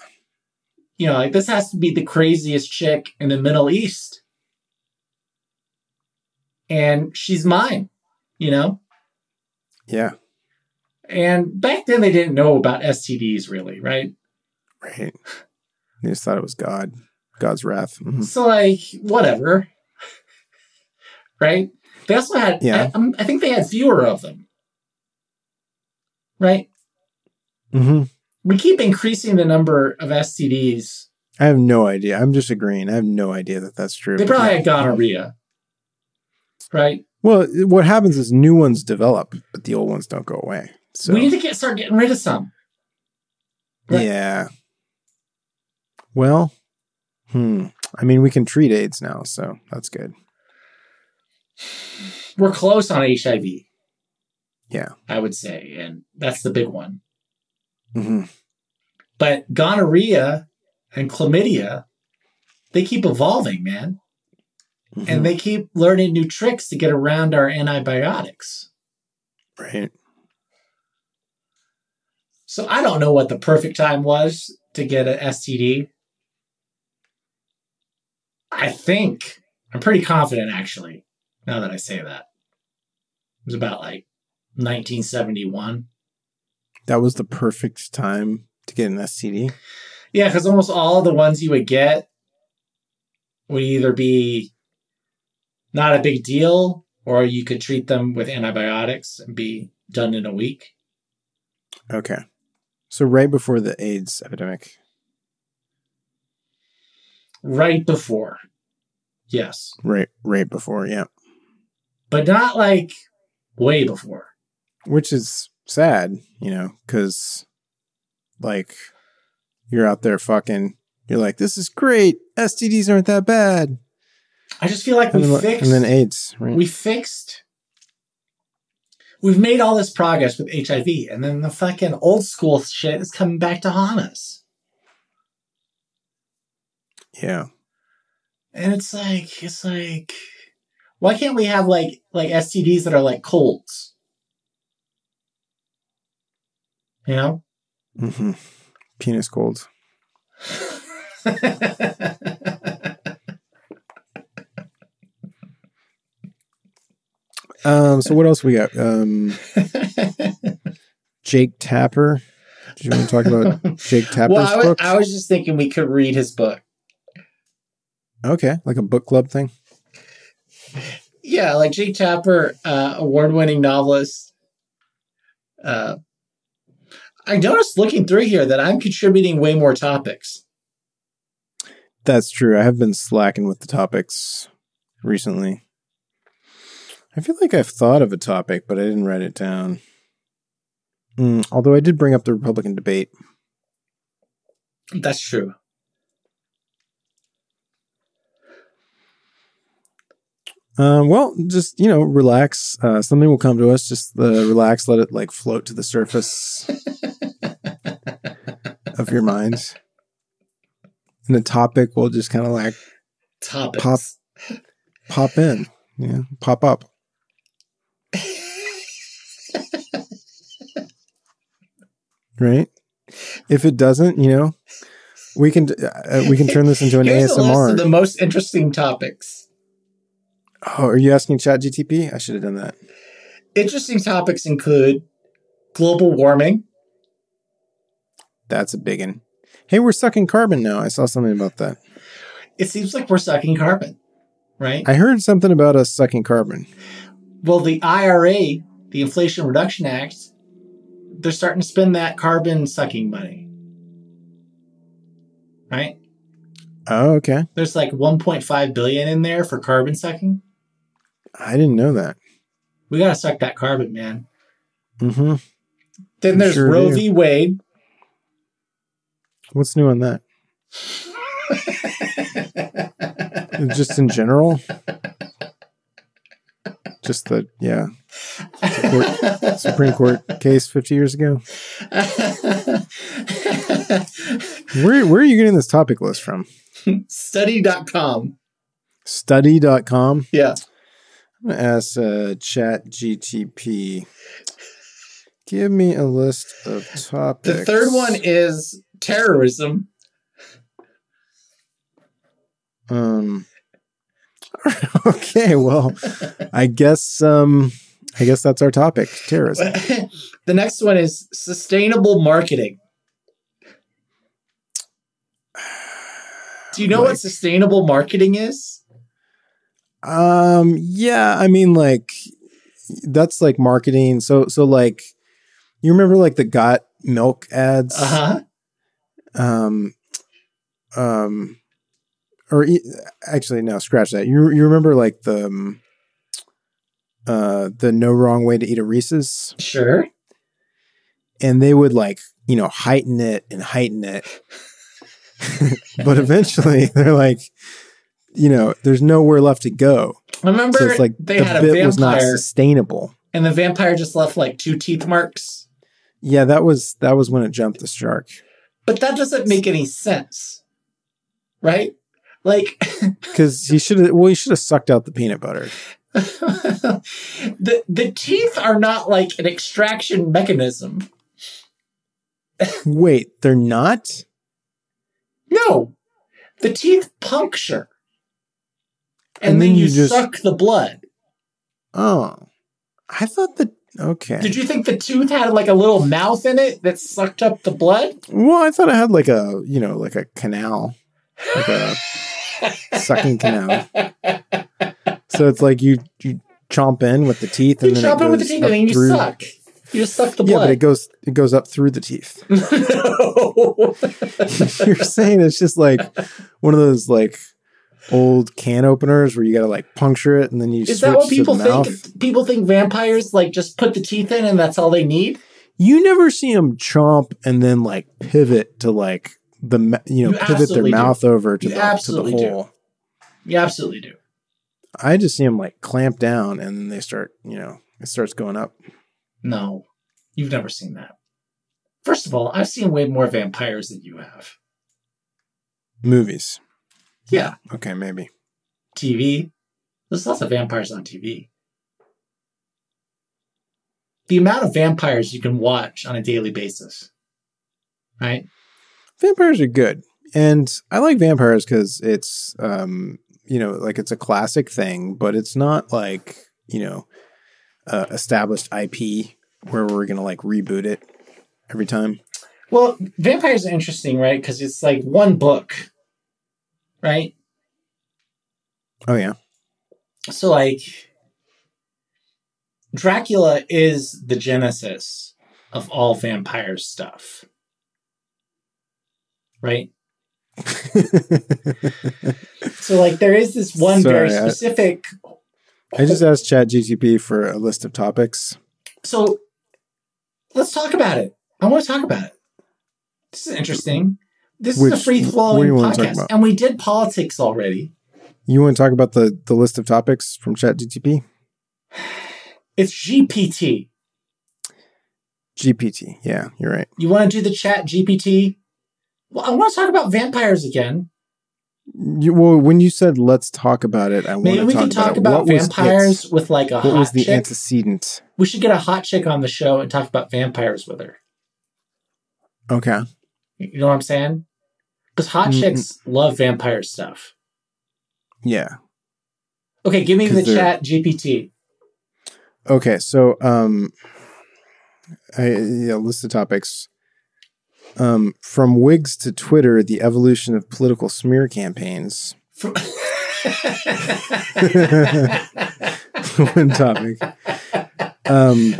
You know, like this has to be the craziest chick in the Middle East. And she's mine, you know? Yeah. And back then they didn't know about STDs really, right? Right. They just thought it was God, God's wrath. Mhm. So like whatever, right? They also had, Yeah. I, I'm- I think they had fewer of them, right? Mhm. We keep increasing the number of STDs. I have no idea. I'm just agreeing. I have no idea that that's true. They probably had gonorrhea, right? Well, what happens is new ones develop, but the old ones don't go away. So We need to get start getting rid of some. Right. yeah. Well, hmm. I mean, we can treat AIDS now, so that's good. We're close on HIV, Yeah. I would say, and that's the big one. hmm But gonorrhea and chlamydia, they keep evolving, man. Mm-hmm. and they keep learning new tricks to get around our antibiotics. right. So I don't know what the perfect time was to get an STD. I think I'm pretty confident actually, now that I say that. It was about like 1971. That was the perfect time to get an STD. Yeah, because almost all the ones you would get would either be not a big deal or you could treat them with antibiotics and be done in a week. Okay. So right before the AIDS epidemic. right before. Yes. Right right before, yeah. But not like way before. Which is sad, you know, because like you're out there fucking you're like, this is great. STDs aren't that bad. I just feel like we And then, fixed and then AIDS, right? we fixed we've made all this progress with HIV and then the fucking old school shit is coming back to haunt us. yeah. And it's like it's like why can't we have like like STDs that are like colds? You know? hmm Penis cold. Um, so what else we got? Um, Jake Tapper. Do you want to talk about Jake Tapper's well, I was, book? I was just thinking we could read his book. okay, like a book club thing. Yeah, like Jake Tapper, uh, award-winning novelist. Uh, I noticed looking through here that I'm contributing way more topics. That's true. I have been slacking with the topics recently. I feel like I've thought of a topic, but I didn't write it down. Mm, although I did bring up the Republican debate. That's true. Um, well, just you know, relax. Uh, something will come to us. Just uh, relax. Let it like float to the surface of your mind, and the topic will just kind of like Topics. Pop. pop in. Yeah, pop up. right. If it doesn't, you know, we can uh, we can turn this into an Here's ASMR. of the most interesting topics. Oh, are you asking Chat GTP? I should have done that. Interesting topics include global warming. That's a big one. Hey, we're sucking carbon now. I saw something about that. It seems like we're sucking carbon, right? I heard something about us sucking carbon. well, the IRA, the Inflation Reduction Act, they're starting to spend that carbon sucking money. Right? Oh, okay. There's like 1.5 billion in there for carbon sucking. I didn't know that. We gotta suck that carbon, man. Mm-hmm. Then there's Sure Roe do. v. Wade. What's new on that? Just in general. Just the yeah Court- Supreme Court case fifty years ago. Where where are you getting this topic list from? Study.com. Study.com. Yeah. I'm gonna ask uh, Chat GTP. Give me a list of topics. The third one is terrorism. Um. Okay, well, I guess um, I guess that's our topic: terrorism. the next one is sustainable marketing. Do you know Like- what sustainable marketing is? Um, yeah, I mean, like that's like marketing. So, so like, you remember like the got milk ads? Uh huh. Um, um, or e- actually, no, scratch that. You you remember like the um, uh the no wrong way to eat a Reese's, Sure. and they would like you know heighten it and heighten it, but eventually they're like, you know, there's nowhere left to go. I Remember, So it's like they the had a bit was not vampire, sustainable. and the vampire just left like two teeth marks. Yeah, that was that was when it jumped the shark. But that doesn't make any sense, right? Like, Because he should have well, he should have sucked out the peanut butter. the the teeth are not like an extraction mechanism. Wait, they're not? No, the teeth puncture, and, And then, then you, you just- suck the blood. Oh. I thought that okay. Did you think the tooth had like a little mouth in it that sucked up the blood? well, I thought it had like a you know, like a canal. Like a sucking canal. So it's like you you chomp in with the teeth You and then chop it it with the teeth and then you through- suck. You just suck the blood. Yeah, but it goes it goes up through the teeth. no. You're saying it's just like one of those like old can openers where you gotta like puncture it and then you Is switch that what people think? mouth. People think vampires like just put the teeth in and that's all they need. You never see them chomp and then like pivot to like the you know You pivot their do. mouth over to You the to the absolutely do. hole. You absolutely do. I just see them like clamp down and then they start you know it starts going up. No, you've never seen that. First of all, I've seen way more vampires than you have. Movies, Yeah, okay, maybe. TV. There's lots of vampires on TV. The amount of vampires you can watch on a daily basis, right? Vampires are good, and I like vampires because it's um you know like it's a classic thing, but it's not like you know uh, established IP where we're gonna like reboot it every time. Well, vampires are interesting, right? Because it's like one book, right? Oh yeah, So, like, Dracula is the genesis of all vampire stuff, right? So, like, there is this one very Sorry, I- specific. I just asked Chat GTP for a list of topics. So, let's talk about it. I want to talk about it. This is interesting. This is a free flowing you wanna talk podcast, and we did politics already. You want to talk about the the list of topics from Chat GTP? It's GPT. GPT. Yeah, you're right. You want to do the chat GPT? Well, I want to talk about vampires again. You, well, when you said let's talk about it, I want Maybe to we talk can talk about, about vampires with like a what hot was the chick. antecedent? we should get a hot chick on the show and talk about vampires with her. Okay. You know what I'm saying? Because hot Mm-mm. chicks love vampire stuff. Yeah. Okay, give me the they're- chat GPT. Okay, so um, I yeah, list of topics. Um, from Whigs to Twitter, the evolution of political smear campaigns. One topic. Um,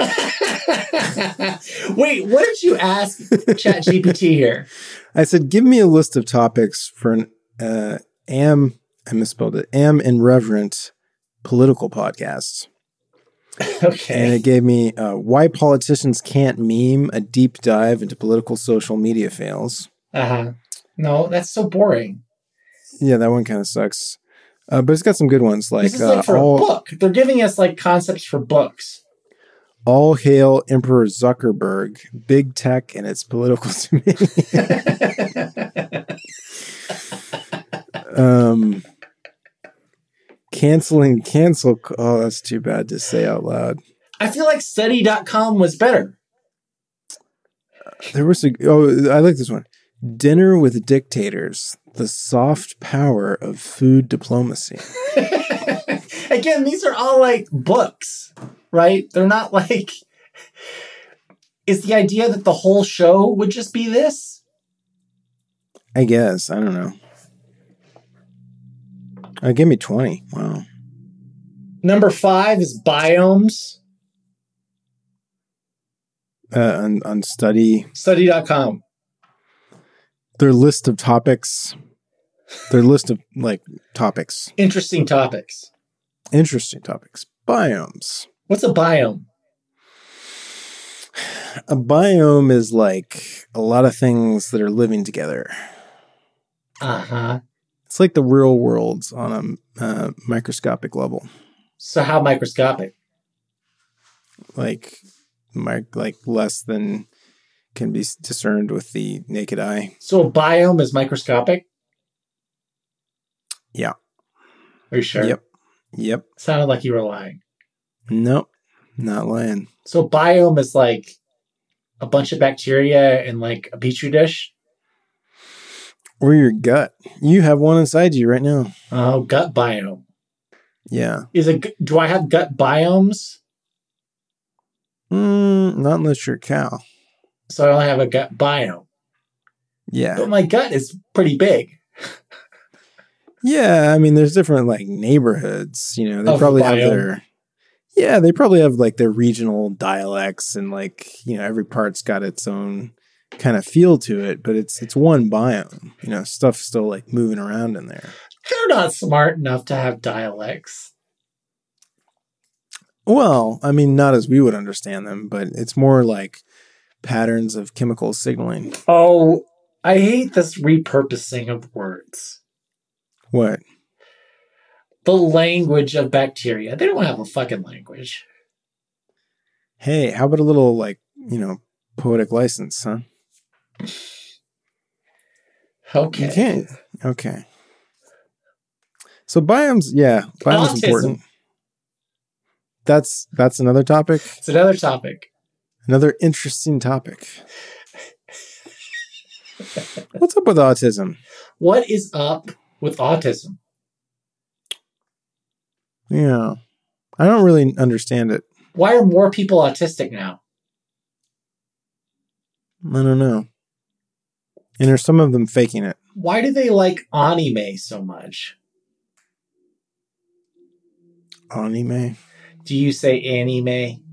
Wait, what did you ask Chat GPT here? I said, give me a list of topics for an uh, am I misspelled it am and reverent political podcasts. Okay. And it gave me uh, why politicians can't meme a deep dive into political social media fails. Uh huh. No, that's so boring. Yeah, that one kind of sucks. Uh, but it's got some good ones like, this is like uh, for all, a book. They're giving us like concepts for books. All hail Emperor Zuckerberg, big tech and its political um, canceling cancel. Oh, that's too bad to say out loud. I feel like study.com was better. There was a oh, I like this one. Dinner with dictators: the soft power of food diplomacy. Again, these are all like books, right? They're not like. Is the idea that the whole show would just be this? I guess I don't know. Uh, give me twenty. Wow. Number five is biomes. Uh, on on study Study.com. their list of topics. Their list of like topics, Interesting topics. interesting topics, biomes. What's a biome? A biome is like a lot of things that are living together. Uh huh. It's like the real world's on a uh, microscopic level, So how microscopic? like like less than can be discerned with the naked eye. So a biome is microscopic? Yeah. Are you sure? Yep. Yep. Sounded like you were lying. Nope. Not lying. So biome is like a bunch of bacteria in like a petri dish. Or your gut. You have one inside you right now. Oh, gut biome. Yeah. Is it? Do I have gut biomes? Mm, not unless you're a cow. So I only have a gut biome, Yeah. but my gut is pretty big. Yeah, I mean, there's different like neighborhoods. You know, they Of probably have their. Yeah, they probably have like their regional dialects, and like you know, every part's got its own kind of feel to it. But it's it's one biome. You know, stuff's still like moving around in there. They're not smart enough to have dialects. Well, I mean, not as we would understand them, but it's more like patterns of chemical signaling. Oh, I hate this repurposing of words. What? The language of bacteria. They don't have a fucking language. Hey, how about a little like you know poetic license, huh? Okay. You can't. Okay. So biomes, yeah, biomes Autism. important. That's that's another topic. It's another topic. Another interesting topic. What's up with autism? What is up with autism? Yeah. I don't really understand it. Why are more people autistic now? I don't know. And there's some of them faking it. Why do they like anime so much? Anime. Do you say anime?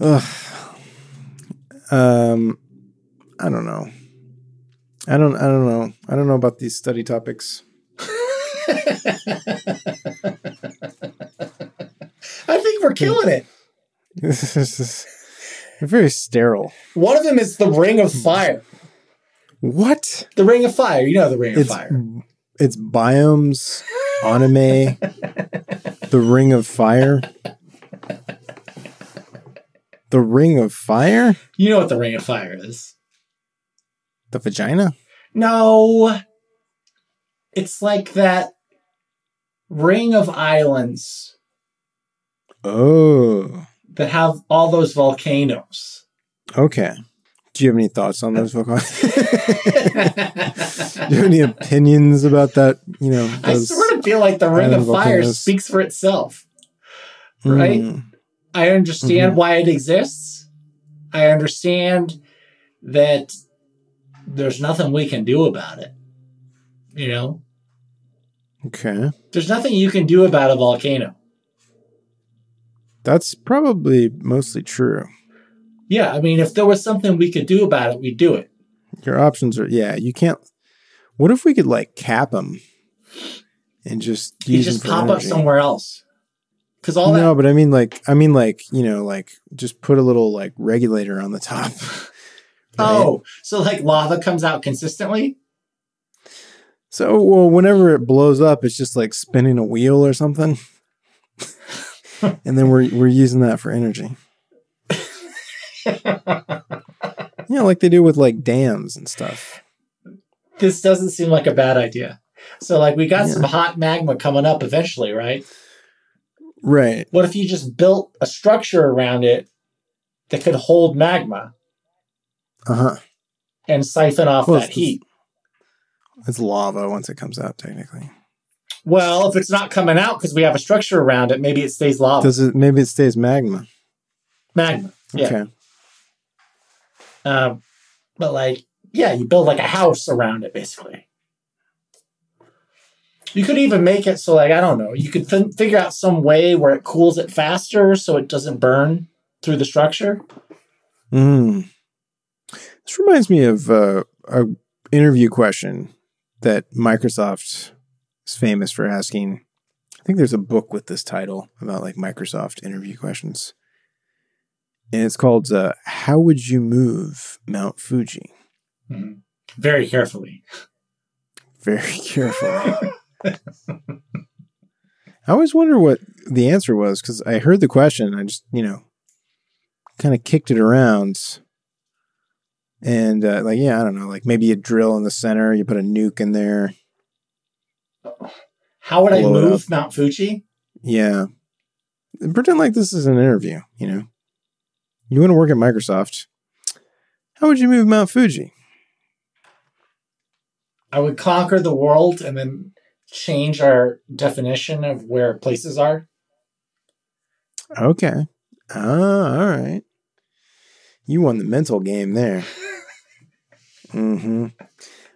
Ugh. Um I don't know. I don't I don't know. I don't know about these study topics. I think we're killing it. This is very sterile. One of them is the Ring of Fire. What? The Ring of Fire. You know the Ring of It's Fire. it's biomes, anime, the Ring of Fire. The Ring of Fire? You know what the Ring of Fire is. The vagina? No. It's like that ring of islands Oh. that have all those volcanoes. Okay. Do you have any thoughts on those volcanoes? Do you have any opinions about that? You know, I sort of feel like the Ring of Fire volcanoes? speaks for itself. right? Mm, I understand Mhm. why it exists. I understand that there's nothing we can do about it. You know, okay. there's nothing you can do about a volcano. That's probably mostly true. Yeah, I mean, if there was something we could do about it, we'd do it. Your options are, yeah, you can't. What if we could like cap them and just You just pop up somewhere else. Because all no, that. but I mean like I mean like you know like just put a little like regulator on the top. Oh, so like lava comes out consistently? So well, whenever it blows up, it's just like spinning a wheel or something, and then we're we're using that for energy. You know, like they do with like dams and stuff. this doesn't seem like a bad idea. So like we got Yeah. some hot magma coming up eventually, right? Right. What if you just built a structure around it that could hold magma Uh huh. and siphon off Well, that heat? It's lava once it comes out, technically. Well, if it's not coming out because we have a structure around it, maybe it stays lava. Does it? Maybe it stays magma. magma. Yeah. Okay. Um, but like, yeah, you build like a house around it, basically. You could even make it so, like, I don't know, you could fin- figure out some way where it cools it faster so it doesn't burn through the structure. Mm. This reminds me of uh, a interview question that Microsoft is famous for asking. I think there's a book with this title about like Microsoft interview questions, and it's called uh, "How Would You Move Mount Fuji?" Mhm. Very carefully. Very carefully. I always wonder what the answer was because I heard the question. I just, you know, kind of kicked it around. And, uh, like, yeah, I don't know. Like, maybe you drill in the center, you put a nuke in there. How would I move Mount Fuji? Yeah. And pretend like this is an interview, you know? You want to work at Microsoft. How would you move Mount Fuji? I would conquer the world and then change our definition of where places are. Okay. Ah, all right. You won the mental game there. mm-hmm.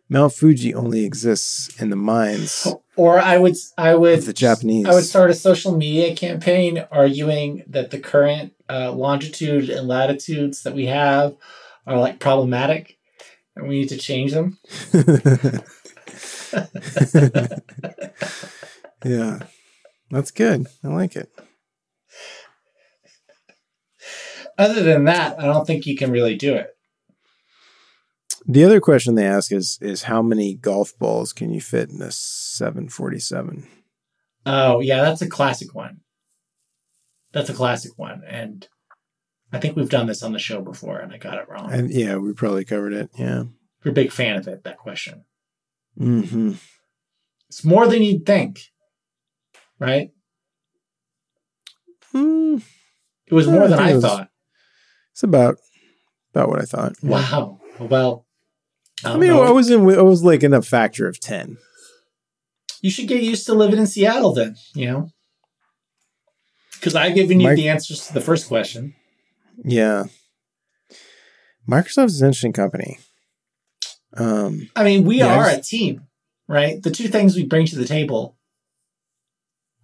Mount Fuji only exists in the minds Or I would, I would, the Japanese. I would start a social media campaign arguing that the current uh, longitude and latitudes that we have are like problematic, and we need to change them. yeah. That's good. I like it. Other than that, I don't think you can really do it. The other question they ask is is how many golf balls can you fit in a 747? Oh yeah, that's a classic one. That's a classic one, and I think we've done this on the show before, and I got it wrong. And yeah, we probably covered it. Yeah. You're a big fan of it. That question. Mm-hmm. It's more than you'd think, right? Mm, It was more I than I it was- thought. it's about about what I thought. Wow. Well, I, I mean, know. I was in. I was like in a factor of ten. you should get used to living in Seattle then, you know? Because I've given you the answers to the first question. Yeah. Microsoft is an interesting company. Um, I mean, we Yeah, are just- a team, right? The two things we bring to the table,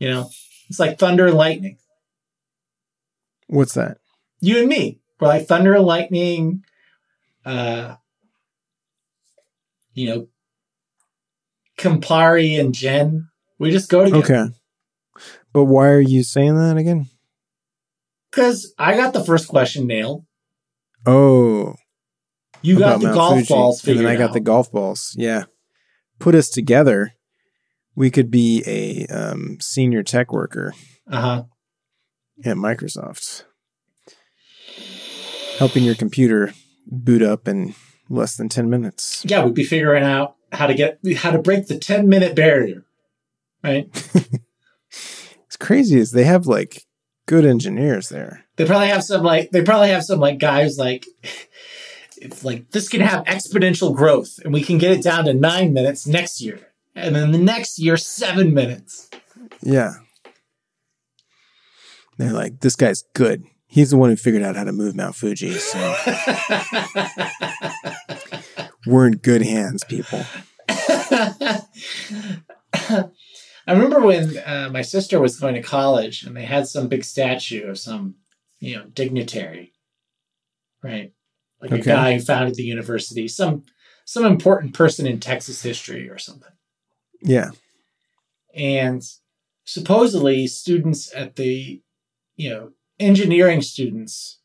you know, it's like thunder and lightning. what's that? You and me, we're like thunder and lightning, uh, you know, Campari and gin. We just go together. Okay. But why are you saying that again? Because I got the first question nailed. Oh, You got the Mount golf Fuji, balls and figured then I got out. the golf balls. Yeah. Put us together. We could be a um, senior tech worker uh huh. at Microsoft, helping your computer boot up in less than ten minutes. Yeah, we'd be figuring out how to get how to break the ten minute barrier, right? It's crazy. Is they have like good engineers there. They probably have some like they probably have some like guys like if like this can have exponential growth and we can get it down to nine minutes next year. And then the next year, seven minutes. Yeah. They're like, this guy's good. He's the one who figured out how to move Mount Fuji. So we're in good hands, people. I remember when uh, my sister was going to college and they had some big statue of some, you know, dignitary, right? Like a guy who founded the university, some some important person in Texas history or something. Yeah. And supposedly students at the, you know, engineering students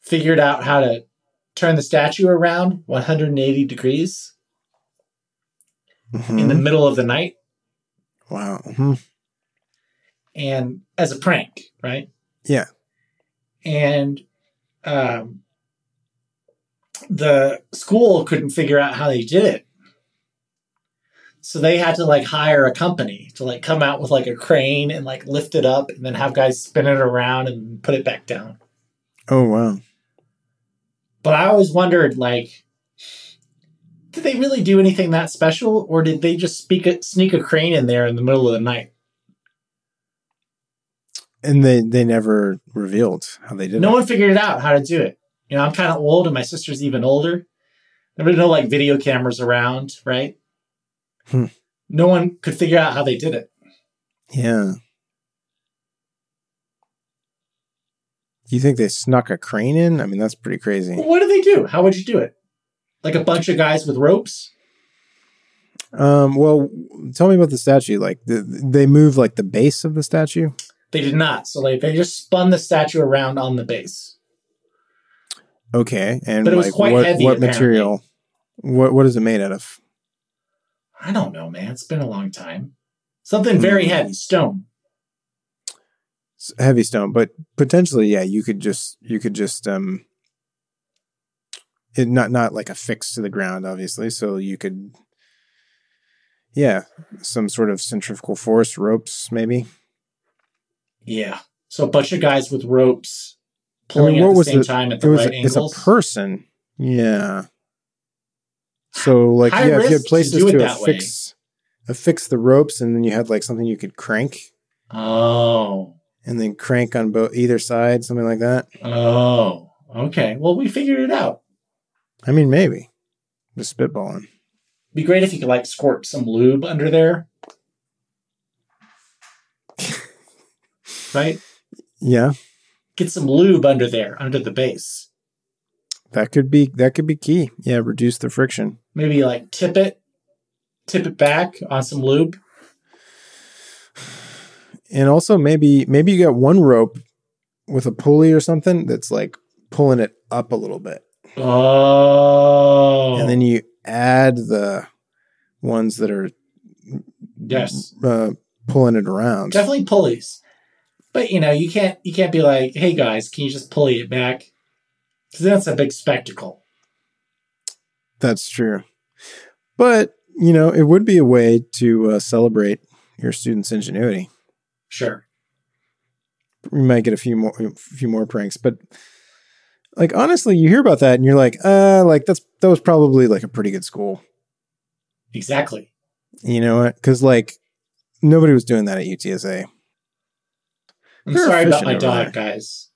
figured out how to turn the statue around 180 degrees Mhm. in the middle of the night wow. Mhm. and as a prank, right? Yeah. And um, the school couldn't figure out how they did it. So they had to like hire a company to like come out with like a crane and like lift it up and then have guys spin it around and put it back down. Oh wow. But I always wondered like did they really do anything that special or did they just speak a, sneak a crane in there in the middle of the night? And they they never revealed how they did no it. No one figured out how to do it. You know, I'm kind of old and my sister's even older. There were no like video cameras around, right? Hmm. No one could figure out how they did it. Yeah. Do you think they snuck a crane in? I mean, that's pretty crazy. What do they do? How would you do it? Like a bunch of guys with ropes? Um, well, tell me about the statue. Like, the, they move like the base of the statue. They did not. So like they just spun the statue around on the base. Okay, and But it was like quite what heavy, what apparently. material? What what is it made out of? I don't know, man. It's been a long time. Something very Hmm. heavy, stone. It's heavy stone, but potentially, yeah, you could just you could just um, it not not like affixed to the ground, obviously. So you could, yeah, some sort of centrifugal force, ropes, maybe. Yeah. So a bunch of guys with ropes I pulling mean, at the was same the- time at It the was right it's a person, yeah. So like High yeah, if you had places to, way. affix affix the ropes, and then you had like something you could crank, oh. and then crank on both either side, something like that. Oh. Okay. Well, we figured it out. I mean, maybe just spitballing. Be great if you could like squirt some lube under there. right? Yeah, Get some lube under there, under the base. that could be that could be key. Yeah, reduce the friction. Maybe like tip it, tip it back on some lube. And also maybe maybe you got one rope with a pulley or something that's like pulling it up a little bit. Oh. And then you add the ones that are yes. uh, pulling it around. Definitely pulleys. But you know, you can't you can't be like, hey guys, can you just pulley it back? Because that's a big spectacle. That's true. But, you know, it would be a way to uh, celebrate your students' ingenuity. Sure. We might get a few more a few more pranks, but like honestly, you hear about that and you're like, uh, like that's that was probably like a pretty good school. Exactly. You know what? Cuz like nobody was doing that at UTSA. I'm They're sorry about my dog, there. guys.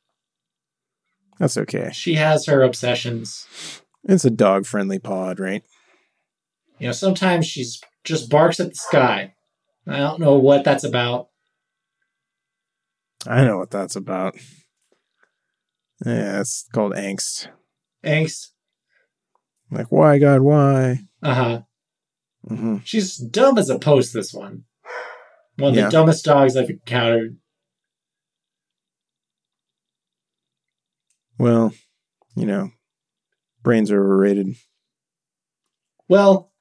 That's okay. She has her obsessions. It's a dog-friendly pod, right? You know, sometimes she's just barks at the sky. I don't know what that's about. I know what that's about. Yeah, it's called angst. Angst. Like, why, God, why? Uh huh. hmm She's dumb as a post, this one. One of Yeah. the dumbest dogs I've encountered. Well, you know, brains are overrated. Well,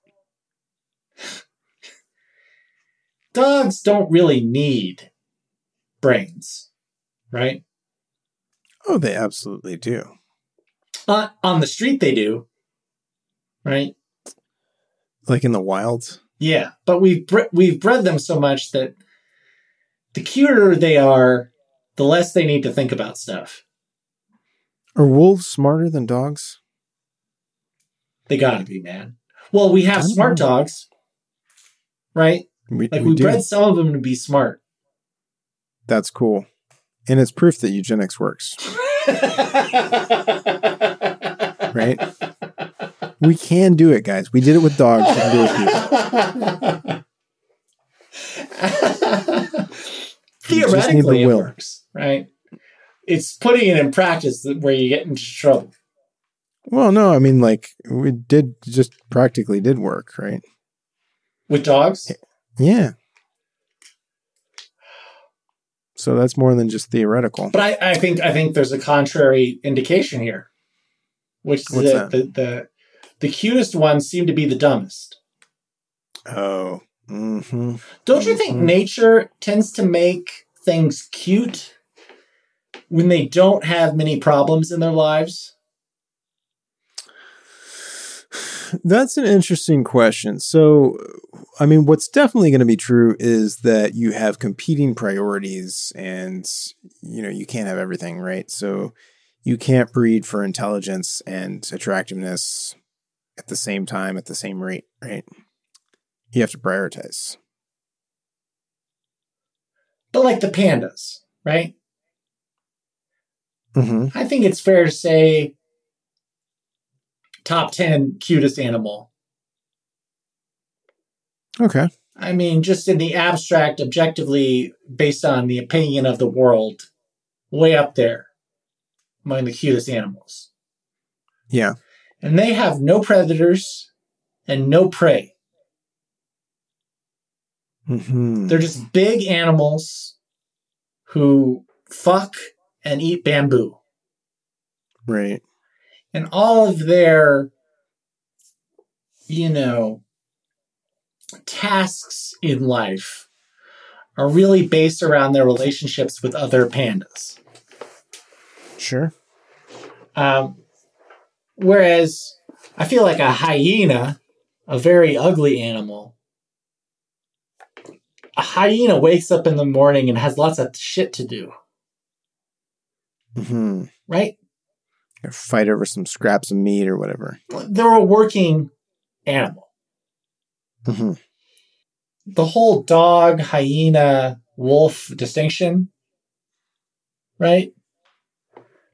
dogs don't really need brains, right? Oh, they absolutely do. On, on the street, they do, right? Like in the wild. Yeah, but we've bre- we've bred them so much that the cuter they are, the less they need to think about stuff. Are wolves smarter than dogs? They gotta be, man. Well, we have smart know. dogs, right? We, Like we we, bred some of them to be smart. That's cool. And it's proof that eugenics works, right? We can do it, guys. We did it with dogs. We can do it. Theoretically, it works, right? It's putting it in practice where you get into trouble. Well, no, I mean, like, we did just practically did work, right? With dogs? Yeah. So that's more than just theoretical. But I, I think I think there's a contrary indication here, which is What's that that? the, the the cutest ones seem to be the dumbest. Oh. hmm Don't you think Mhm. nature tends to make things cute when they don't have many problems in their lives? That's an interesting question. So, I mean, what's definitely going to be true is that you have competing priorities and, you know, you can't have everything, right? So, you can't breed for intelligence and attractiveness at the same time, at the same rate, right? You have to prioritize. But like the pandas, right? Mm-hmm. I think it's fair to say top 10 cutest animal. Okay. I mean, just in the abstract, objectively, based on the opinion of the world, way up there among the cutest animals. Yeah. And they have no predators and no prey. Mm-hmm. They're just big animals who fuck and eat bamboo. Right. And all of their, you know, tasks in life are really based around their relationships with other pandas. Sure. Um, whereas I feel like a hyena, a very ugly animal, a hyena wakes up in the morning and has lots of shit to do, Mm-hmm. right? Or fight over some scraps of meat or whatever. They're a working animal. Mm-hmm. The whole dog, hyena, wolf distinction, right,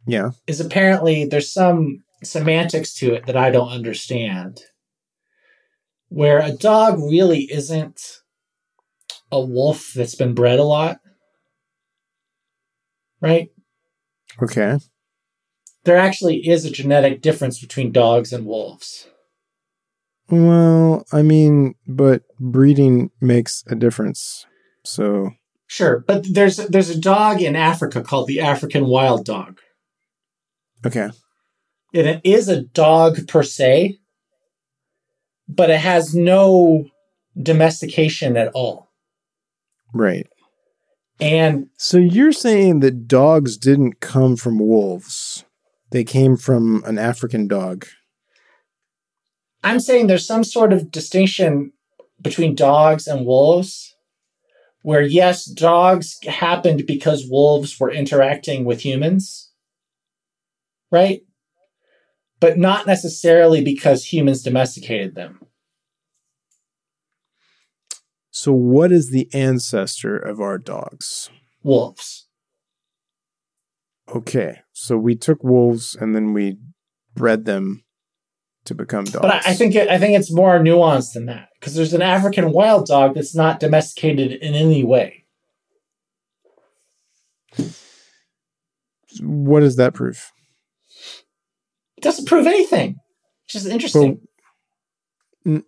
Yeah. is apparently there's some semantics to it that I don't understand. Where a dog really isn't a wolf that's been bred a lot, right? Okay. There actually is a genetic difference between dogs and wolves. Well, I mean, but breeding makes a difference. So, Sure, but there's there's a dog in Africa called the African wild dog. okay. And it is a dog per se, but it has no domestication at all. Right. And So you're saying that dogs didn't come from wolves. They came from an African dog. I'm saying there's some sort of distinction between dogs and wolves, where yes, dogs happened because wolves were interacting with humans, right? But not necessarily because humans domesticated them. So what is the ancestor of our dogs? Wolves. Okay. So we took wolves and then we bred them to become dogs. But I, I think it, I think it's more nuanced than that because there's an African wild dog that's not domesticated in any way. what does that prove? It doesn't prove anything. It's just interesting. Well,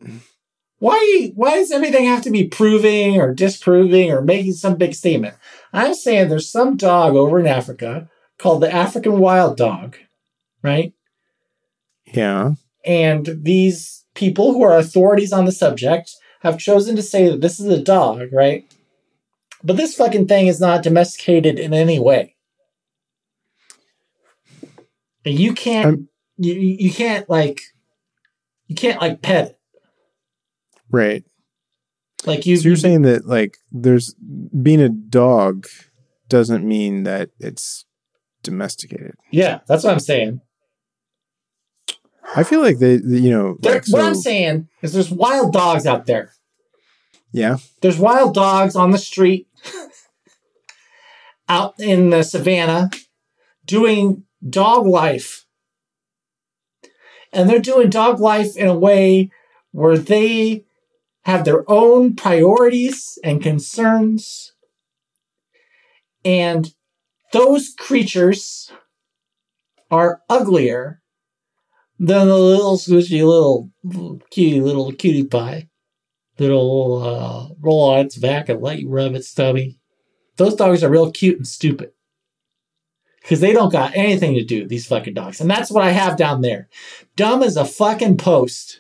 why why does everything have to be proving or disproving or making some big statement? I'm saying there's some dog over in Africa called the African wild dog, right? yeah. And these people who are authorities on the subject have chosen to say that this is a dog, right? But this fucking thing is not domesticated in any way. And you can't I'm- you, you you can't like you can't like pet it. Right. Like you So you're saying that like there's being a dog doesn't mean that it's domesticated. Yeah, that's what I'm saying. I feel like they, they- you know, like, what I'm saying is there's wild dogs out there. yeah, There's wild dogs on the street out in the savannah doing dog life. And they're doing dog life in a way where they have their own priorities and concerns. And those creatures are uglier than the little squishy little, cutie little cutie pie that'll uh, roll on its back and let you rub its tummy. those dogs are real cute and stupid. Because they don't got anything to do, these fucking dogs. And that's what I have down there. Dumb as a fucking post.